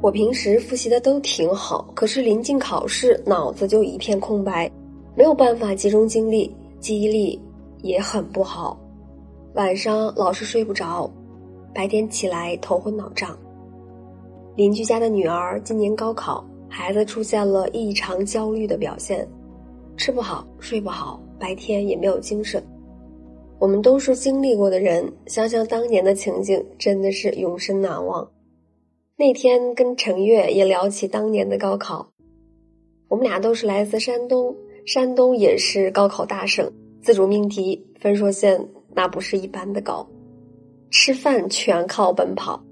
我平时复习的都挺好，可是临近考试，脑子就一片空白，没有办法集中精力，记忆力也很不好，晚上老是睡不着，白天起来头昏脑胀。邻居家的女儿今年高考，孩子出现了异常焦虑的表现，吃不好，睡不好，白天也没有精神。我们都是经历过的人，想想当年的情景，真的是永生难忘。那天跟程月也聊起当年的高考，我们俩都是来自山东，山东也是高考大省，自主命题分数线那不是一般的高，吃饭全靠奔跑，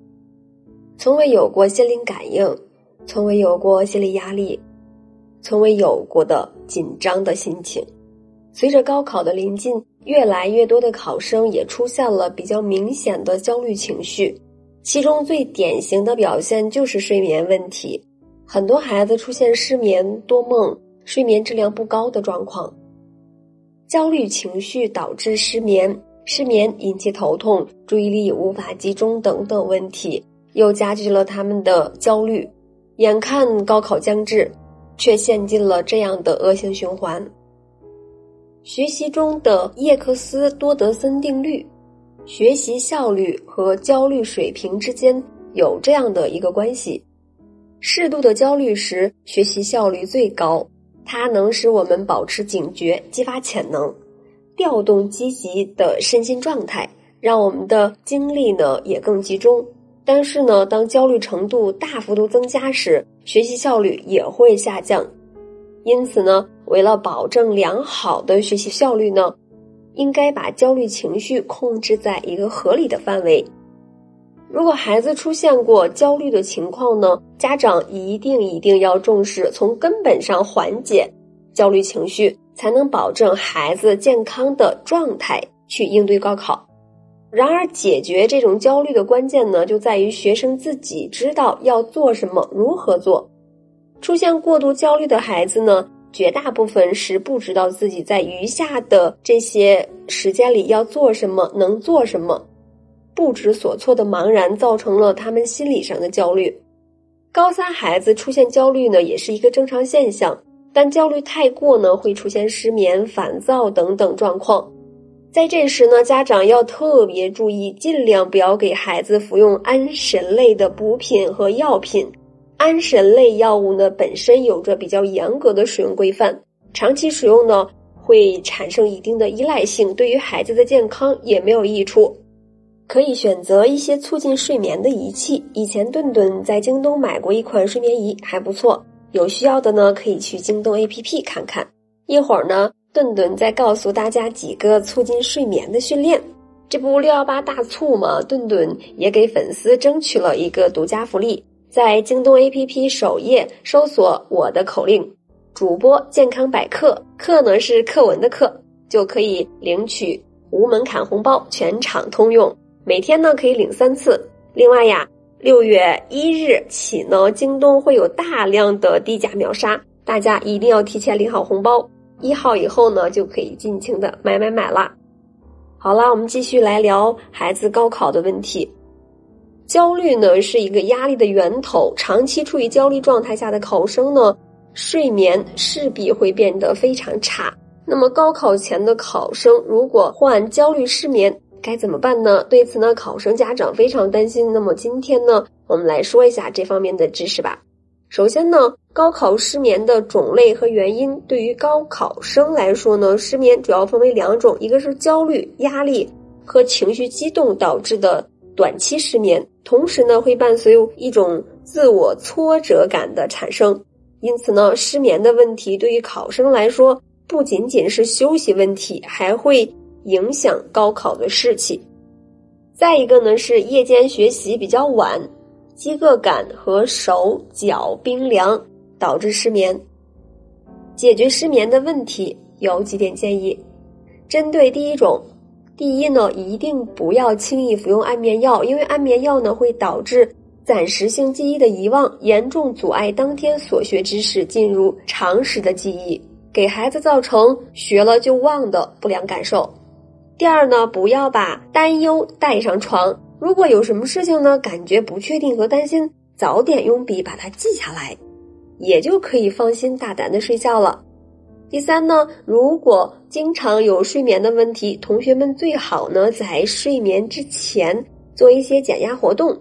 从未有过心灵感应，从未有过心理压力，从未有过的紧张的心情。随着高考的临近。越来越多的考生也出现了比较明显的焦虑情绪，其中最典型的表现就是睡眠问题，很多孩子出现失眠、多梦、睡眠质量不高的状况。焦虑情绪导致失眠，失眠引起头痛、注意力无法集中等等问题，又加剧了他们的焦虑。眼看高考将至，却陷进了这样的恶性循环。学习中的叶克斯多德森定律，学习效率和焦虑水平之间有这样的一个关系：适度的焦虑时，学习效率最高，它能使我们保持警觉，激发潜能，调动积极的身心状态，让我们的精力呢也更集中。但是呢，当焦虑程度大幅度增加时，学习效率也会下降。因此呢。为了保证良好的学习效率呢，应该把焦虑情绪控制在一个合理的范围。如果孩子出现过焦虑的情况呢，家长一定一定要重视，从根本上缓解焦虑情绪，才能保证孩子健康的状态去应对高考。然而，解决这种焦虑的关键呢，就在于学生自己知道要做什么，如何做。出现过度焦虑的孩子呢？绝大部分是不知道自己在余下的这些时间里要做什么，能做什么，不知所措的茫然，造成了他们心理上的焦虑。高三孩子出现焦虑呢，也是一个正常现象，但焦虑太过呢，会出现失眠、烦躁等等状况。在这时呢，家长要特别注意，尽量不要给孩子服用安神类的补品和药品。安神类药物呢，本身有着比较严格的使用规范，长期使用呢会产生一定的依赖性，对于孩子的健康也没有益处。可以选择一些促进睡眠的仪器。以前顿顿在京东买过一款睡眠仪，还不错。有需要的呢，可以去京东 APP 看看。一会儿呢，顿顿再告诉大家几个促进睡眠的训练。这不六幺八大促嘛，顿顿也给粉丝争取了一个独家福利。在京东 APP 首页搜索我的口令“主播健康百科”，课呢是课文的课，就可以领取无门槛红包，全场通用。每天呢可以领三次。另外呀，六月一日起呢，京东会有大量的低价秒杀，大家一定要提前领好红包。一号以后呢，就可以尽情的买买买啦。好啦，我们继续来聊孩子高考的问题。焦虑呢是一个压力的源头，长期处于焦虑状态下的考生呢，睡眠势必会变得非常差。那么高考前的考生如果患焦虑失眠，该怎么办呢？对此呢，考生家长非常担心。那么今天呢，我们来说一下这方面的知识吧。首先呢，高考失眠的种类和原因，对于高考生来说呢，失眠主要分为两种，一个是焦虑、压力和情绪激动导致的。短期失眠，同时呢会伴随一种自我挫折感的产生，因此呢失眠的问题对于考生来说不仅仅是休息问题，还会影响高考的士气。再一个呢是夜间学习比较晚，饥饿感和手脚冰凉导致失眠。解决失眠的问题有几点建议，针对第一种。第一呢，一定不要轻易服用安眠药，因为安眠药呢会导致暂时性记忆的遗忘，严重阻碍当天所学知识进入常识的记忆，给孩子造成学了就忘的不良感受。第二呢，不要把担忧带上床，如果有什么事情呢，感觉不确定和担心，早点用笔把它记下来，也就可以放心大胆的睡觉了。第三呢，如果经常有睡眠的问题，同学们最好呢在睡眠之前做一些减压活动。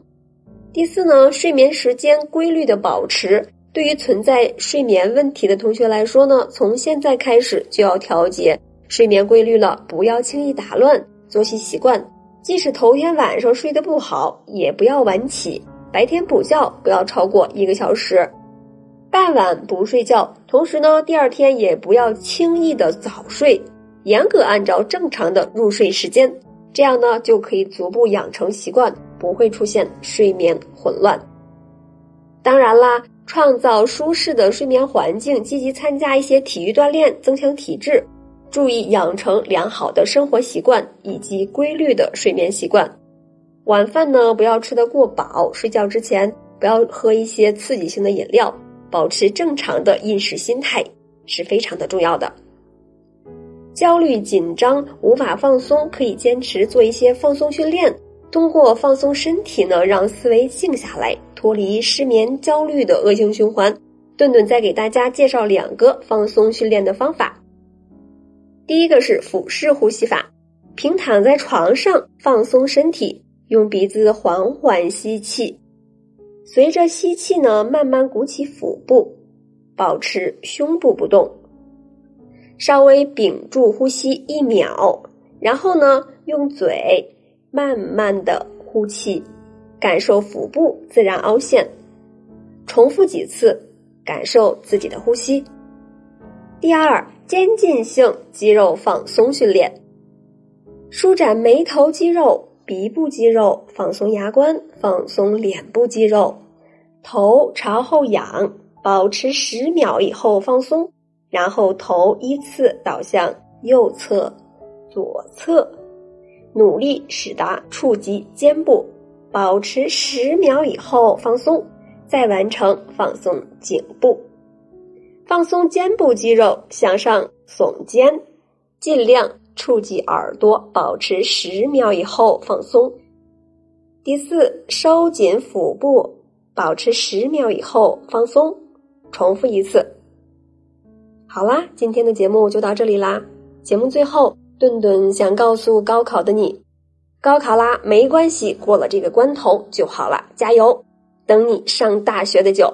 第四呢，睡眠时间规律的保持，对于存在睡眠问题的同学来说呢，从现在开始就要调节睡眠规律了，不要轻易打乱作息习惯。即使头天晚上睡得不好，也不要晚起，白天补觉不要超过一个小时。傍晚不睡觉，同时呢，第二天也不要轻易的早睡，严格按照正常的入睡时间，这样呢就可以逐步养成习惯，不会出现睡眠混乱。当然啦，创造舒适的睡眠环境，积极参加一些体育锻炼，增强体质，注意养成良好的生活习惯以及规律的睡眠习惯。晚饭呢不要吃得过饱，睡觉之前不要喝一些刺激性的饮料。保持正常的饮食心态是非常的重要的。焦虑紧张无法放松，可以坚持做一些放松训练。通过放松身体呢，让思维静下来，脱离失眠焦虑的恶性循环。顿顿再给大家介绍两个放松训练的方法。第一个是腹式呼吸法，平躺在床上放松身体，用鼻子缓缓吸气。随着吸气呢，慢慢鼓起腹部，保持胸部不动，稍微屏住呼吸一秒，然后呢，用嘴慢慢的呼气，感受腹部自然凹陷，重复几次，感受自己的呼吸。第二，渐进性肌肉放松训练，舒展眉头肌肉。鼻部肌肉放松，牙关放松，脸部肌肉，头朝后仰，保持十秒以后放松，然后头依次倒向右侧、左侧，努力使达触及肩部，保持十秒以后放松，再完成放松颈部，放松肩部肌肉，向上耸肩，尽量。触及耳朵，保持十秒以后放松。第四，收紧腹部，保持十秒以后放松，重复一次。好啦，今天的节目就到这里啦。节目最后，顿顿想告诉高考的你：高考啦，没关系，过了这个关头就好了，加油！等你上大学的酒。